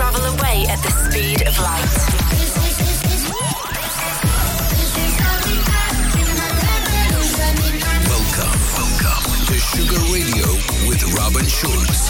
travel away at the speed of light. Welcome, welcome to Sugar Radio with Robin Schulz.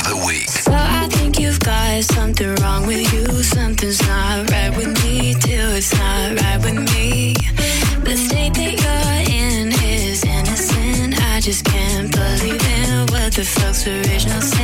of the week. So I think you've got something wrong with you. Something's not right with me till it's not right with me. The state that you're in is innocent. I just can't believe in what the fuck's original.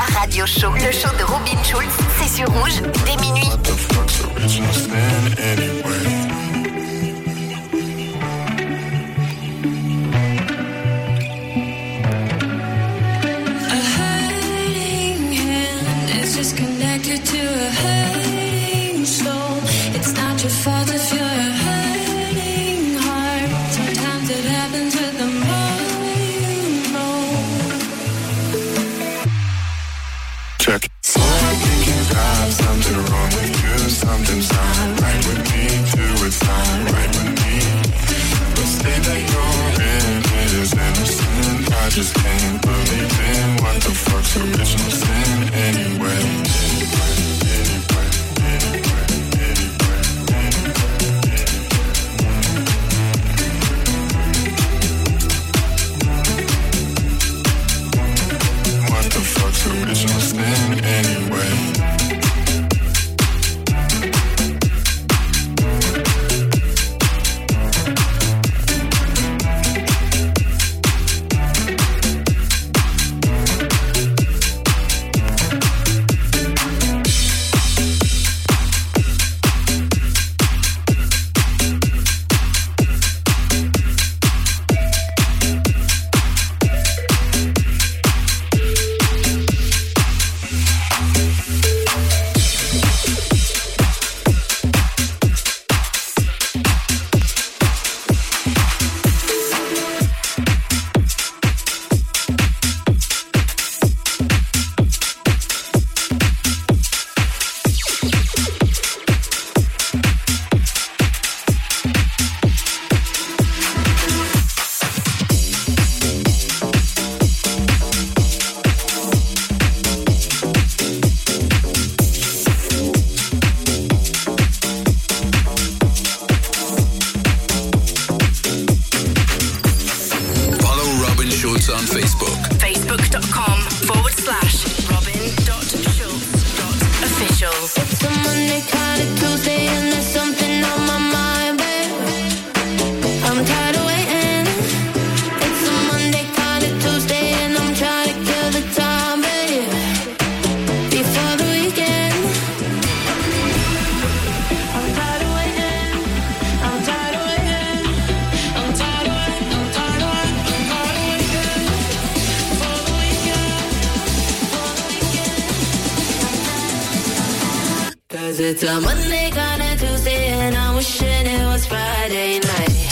Radio Show. Le show de Robin Schulz, c'est sur rouge dès minuit. Cause it's a Monday, kinda Tuesday, and I'm wishing it was Friday night.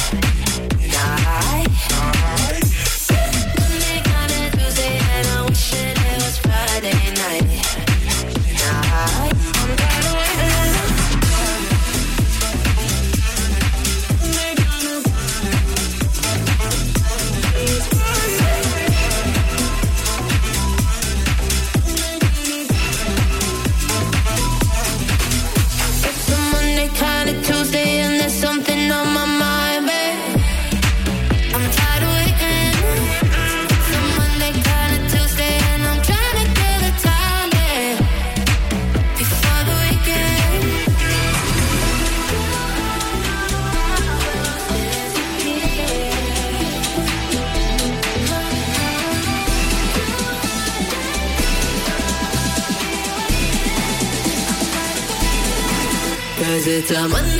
it, i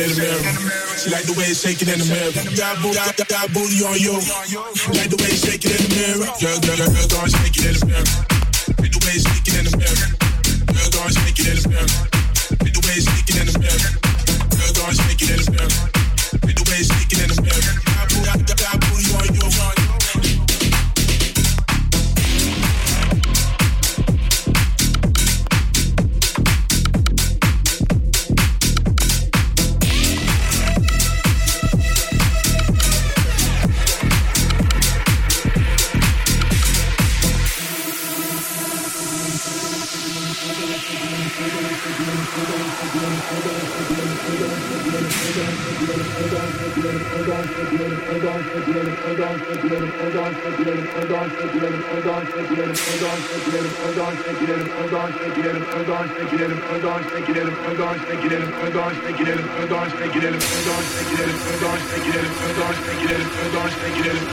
in the mirror. She like the way it's shaking in the mirror. Got booty, got, got booty on you. Like the way it's shaking in the mirror. Girl, girl, girl, girl, shake it in the mirror. Like the way it's shaking in the mirror.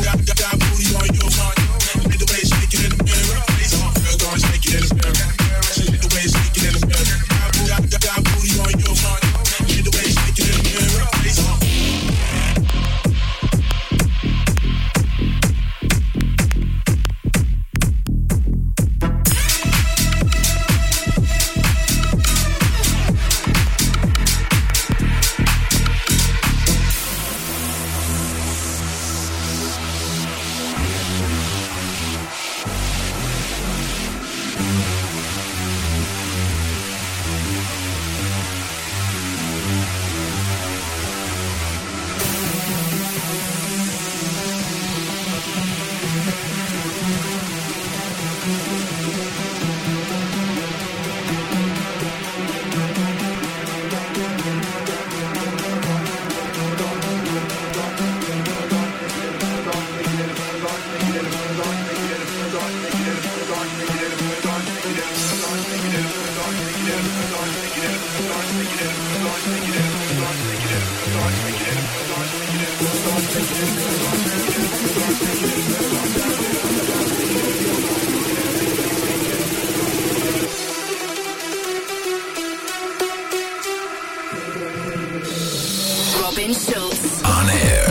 Got, got, got booty on your mind. Robin Schulz. On air.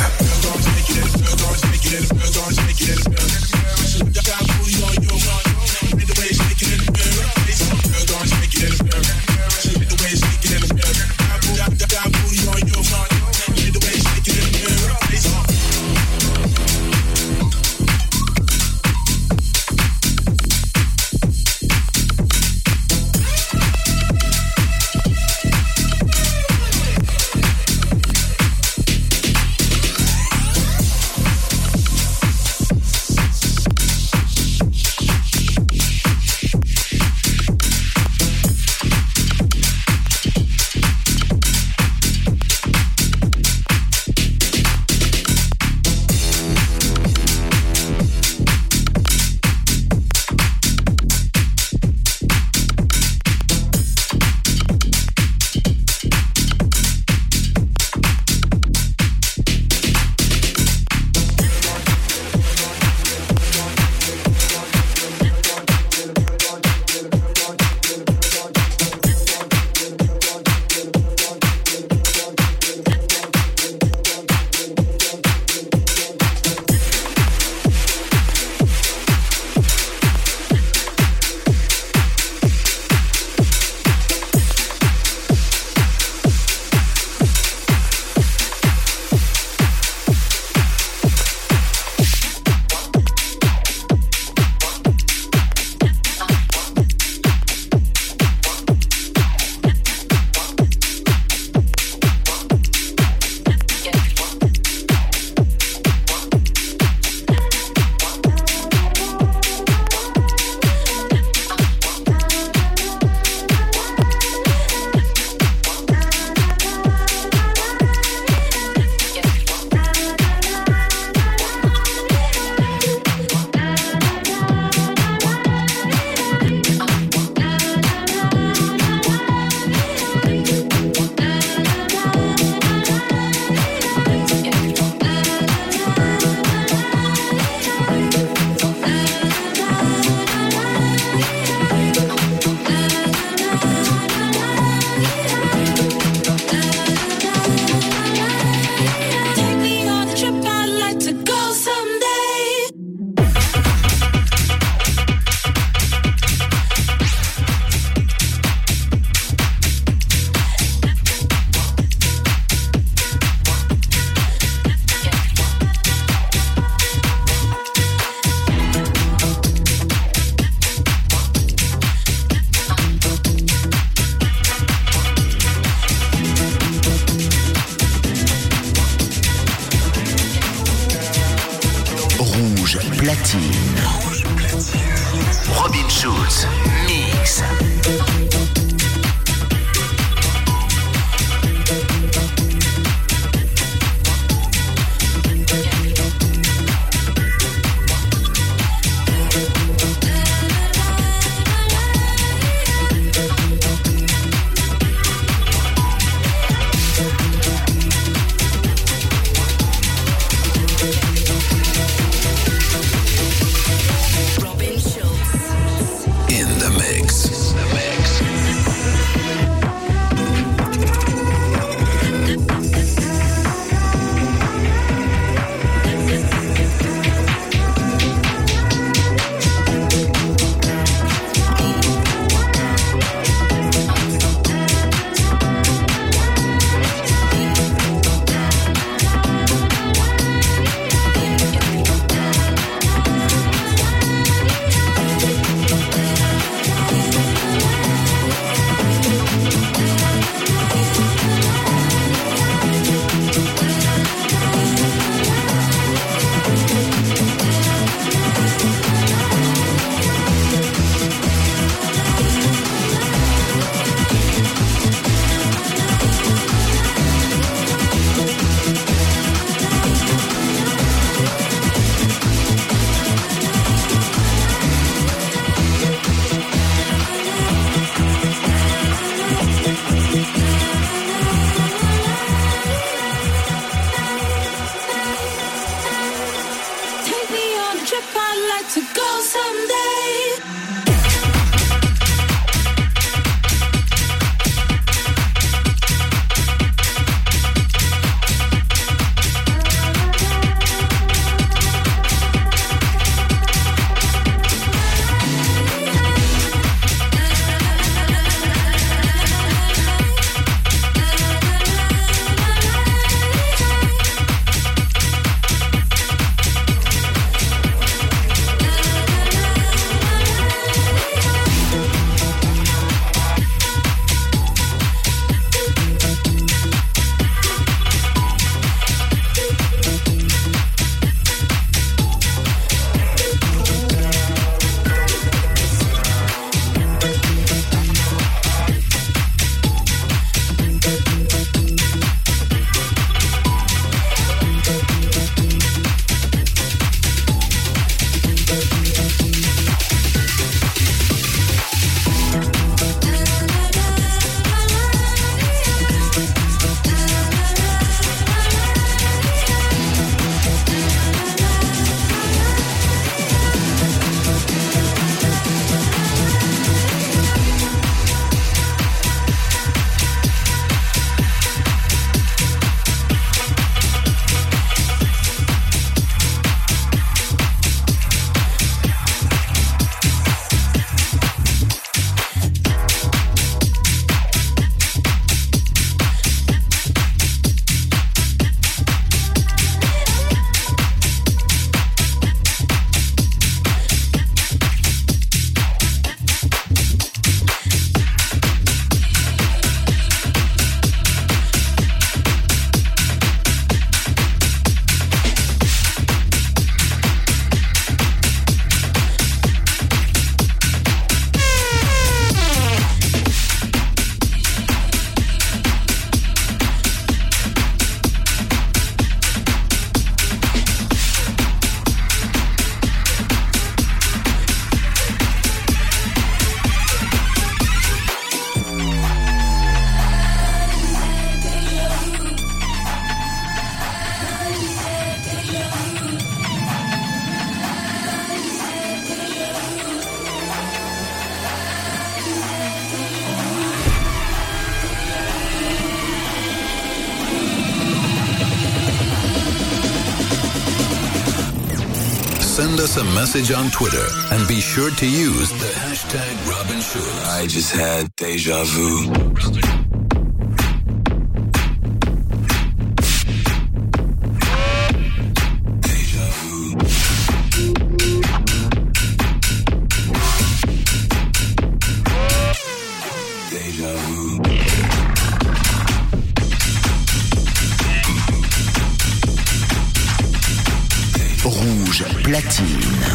send us a message on Twitter and be sure to use the hashtag Robin Schulz. I just had deja vu.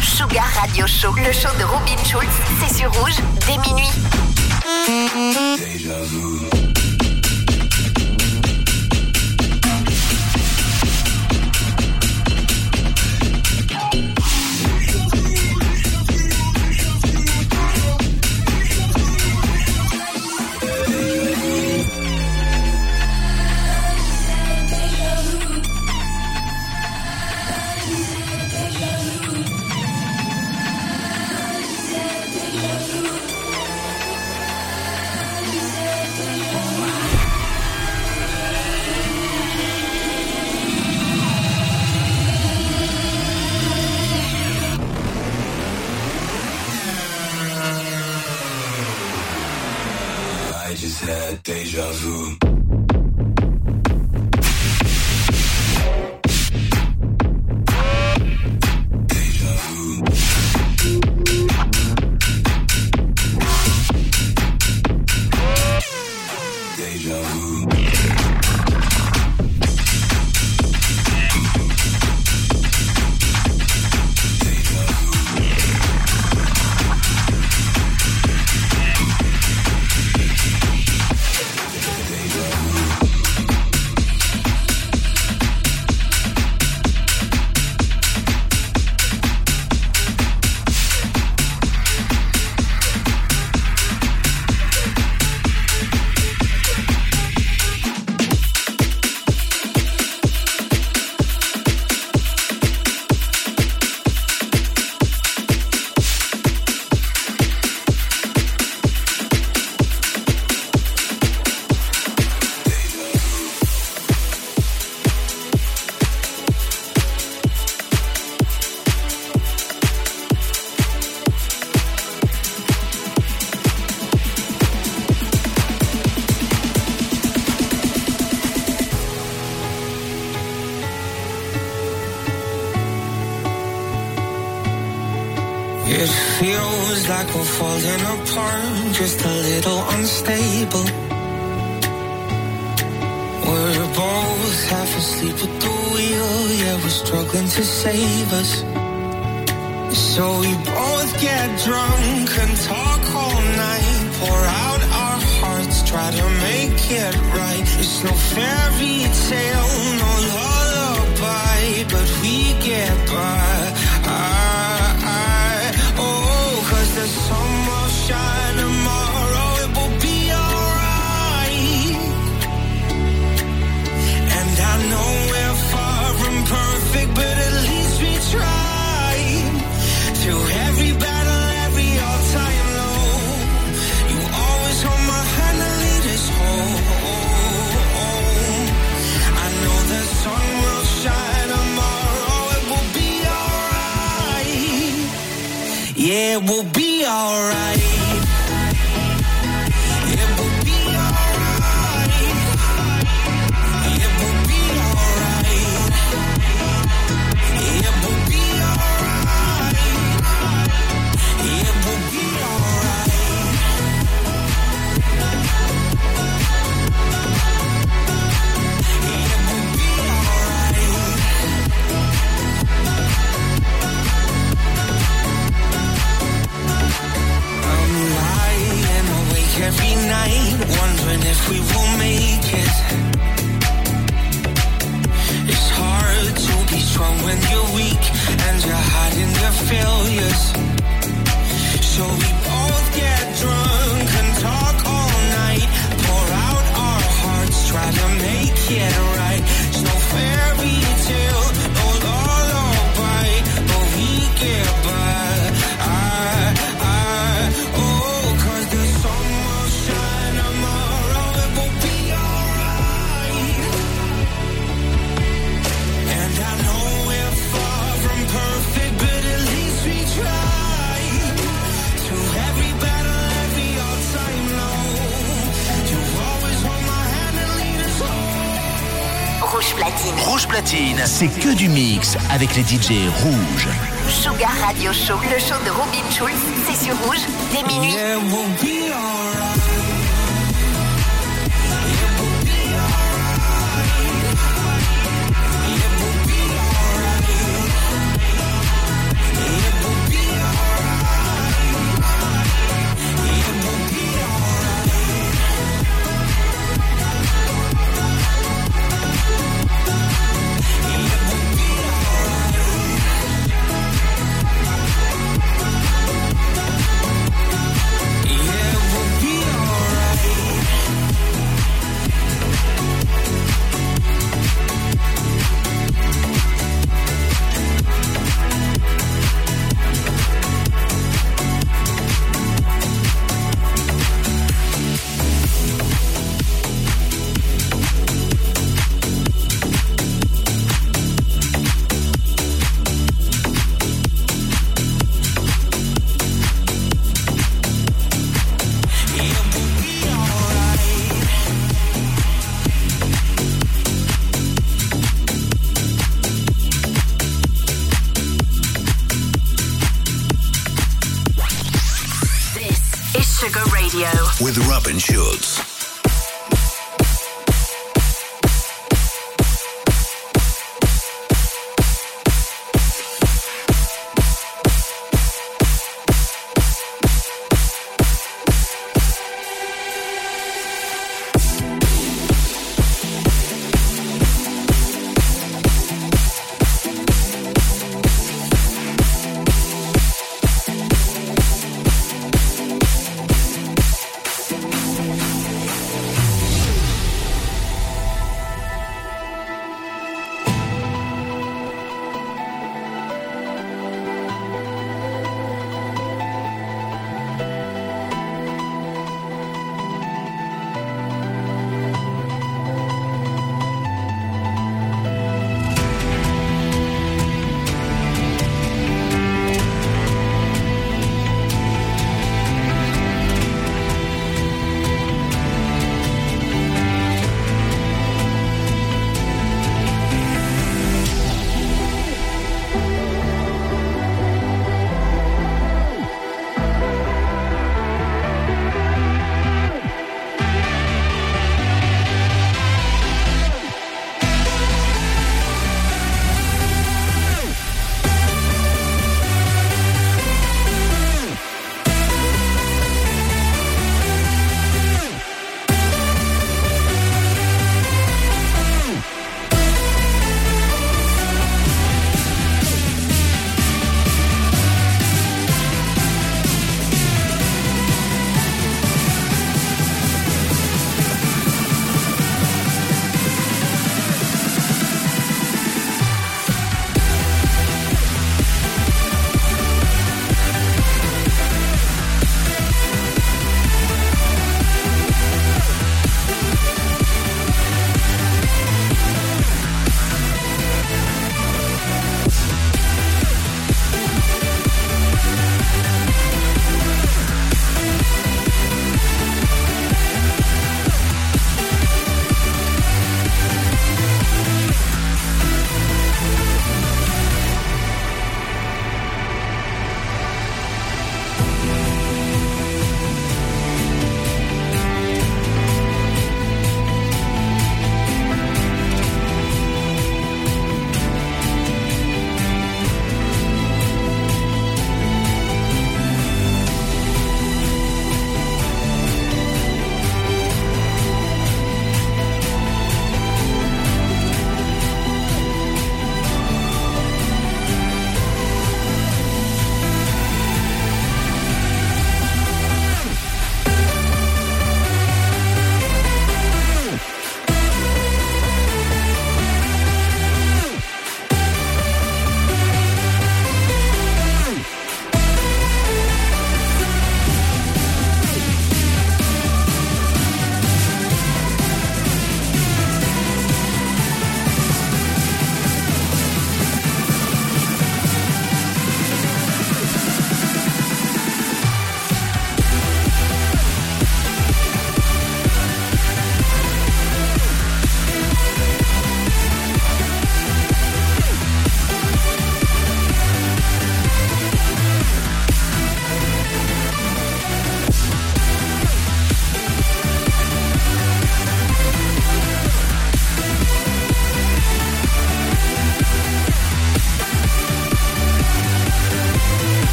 Sugar Radio Show, le show de Robin Schultz. c'est sur rouge dès minuit. to save us. So we both get drunk and talk all night, pour out our hearts, try to make it right. It's no fairy tale, no lullaby, but we get by. I, I, oh, cause the sun will shine. we will be alright. if we won't make it. It's hard to be strong when you're weak and you're hiding your failures. So Platine. C'est que du mix avec les DJ rouges. Sugar Radio Show, le show de Robin Schulz, c'est sur Rouge, des minuit. with Robin Schulz.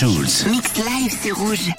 Mixed Life, Live, c'est rouge.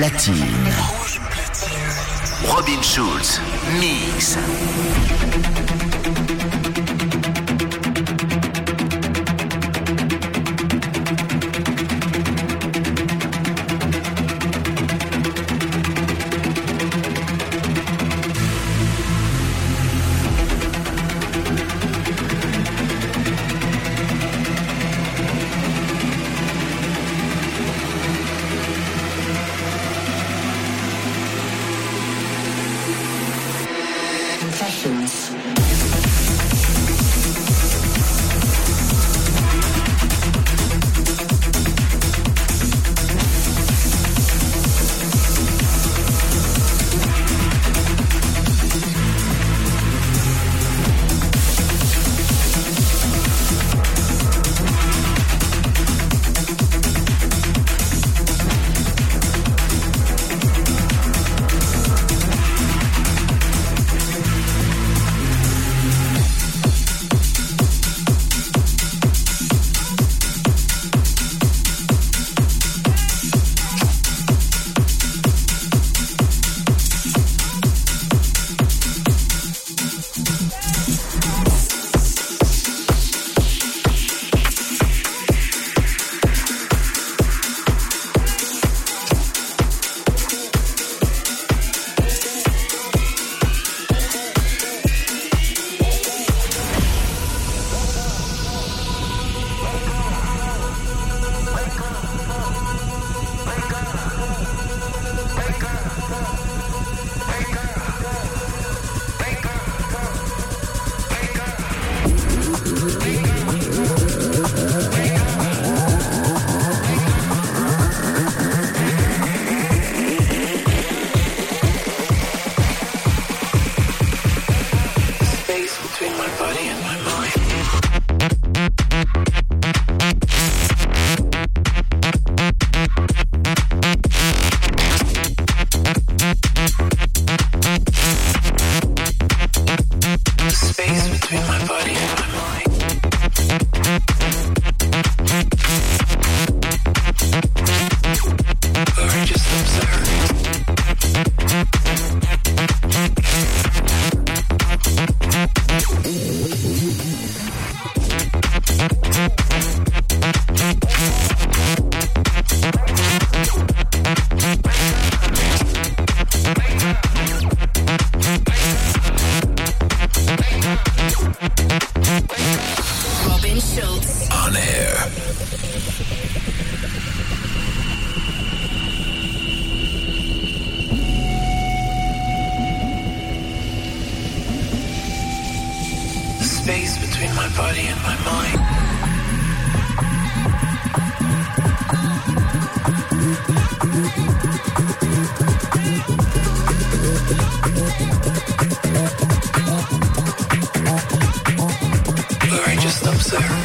platine. Robin Schulz, mix. just observe.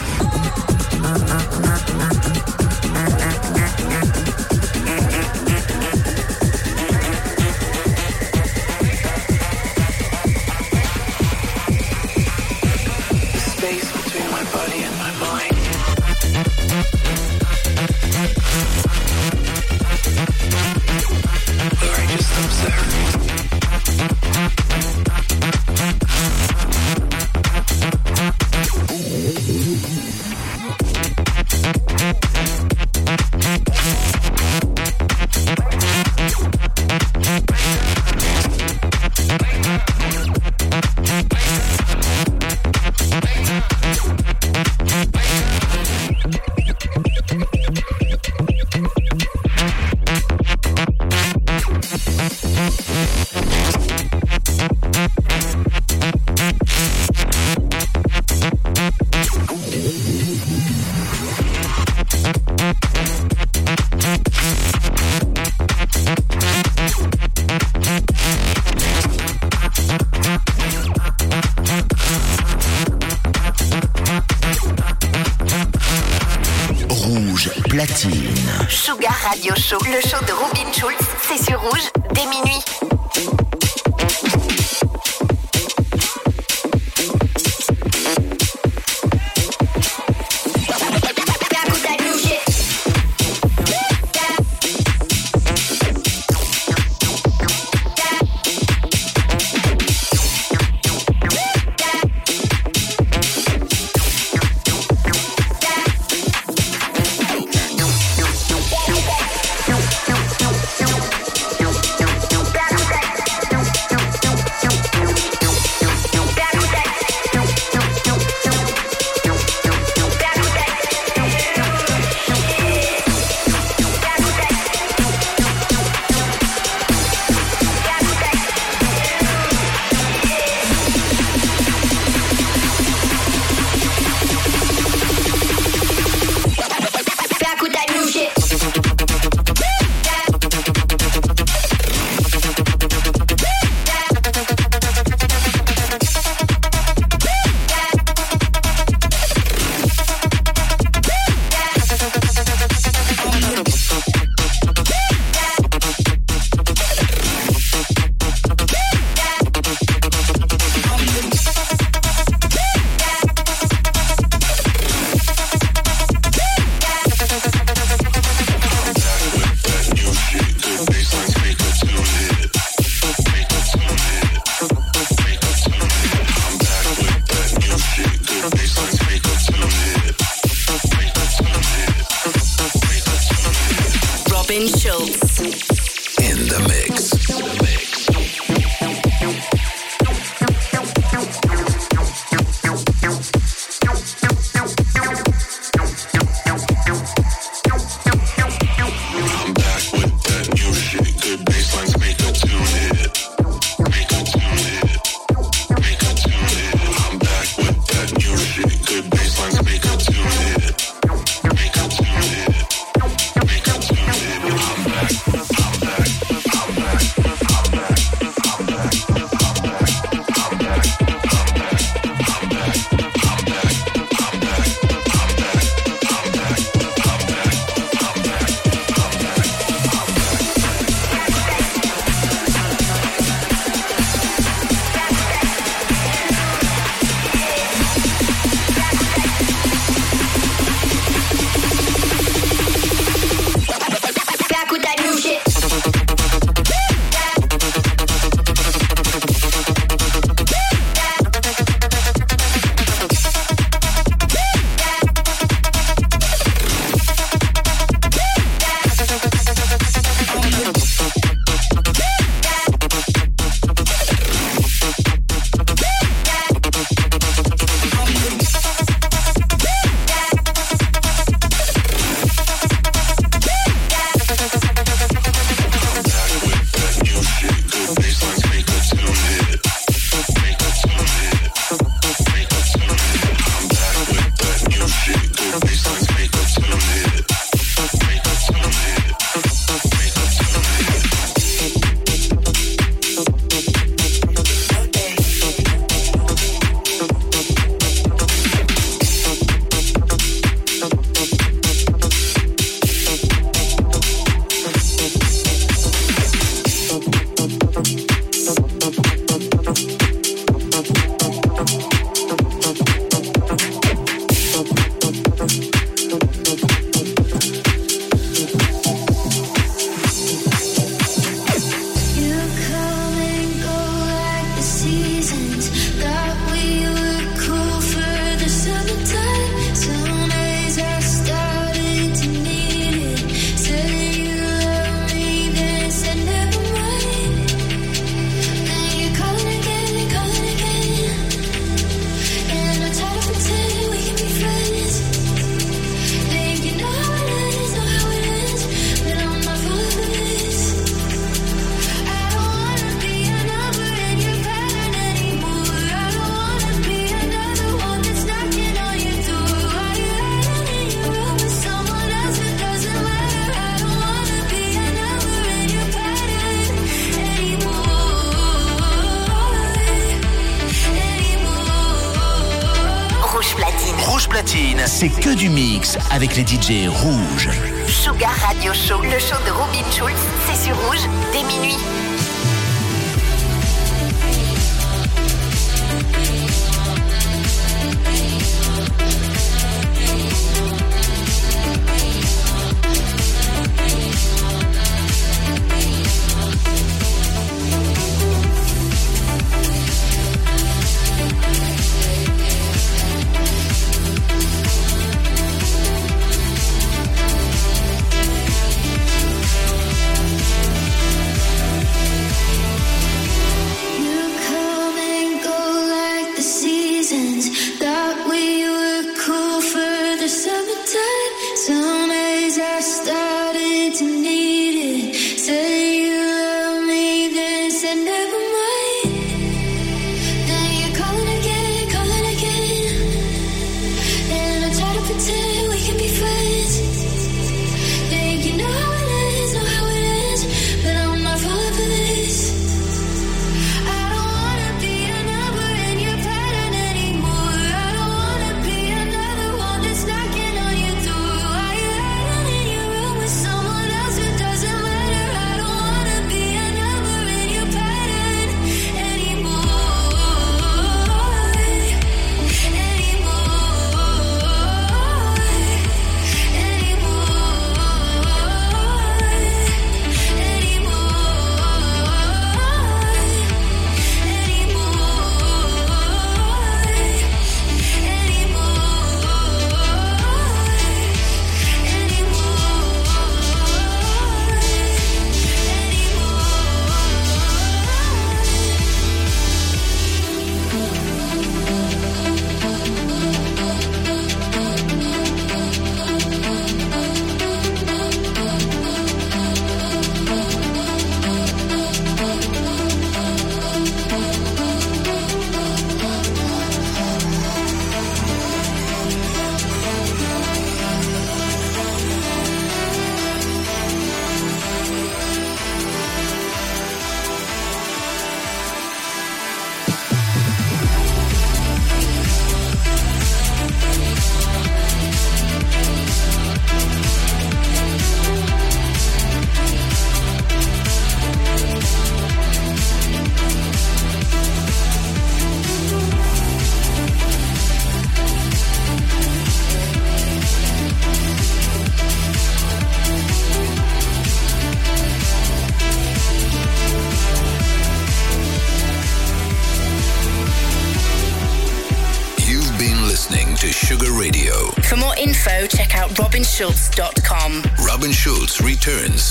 les DJ rouges. Sugar Radio Show, le show de Robin Schulz, c'est sur rouge dès minuit.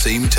same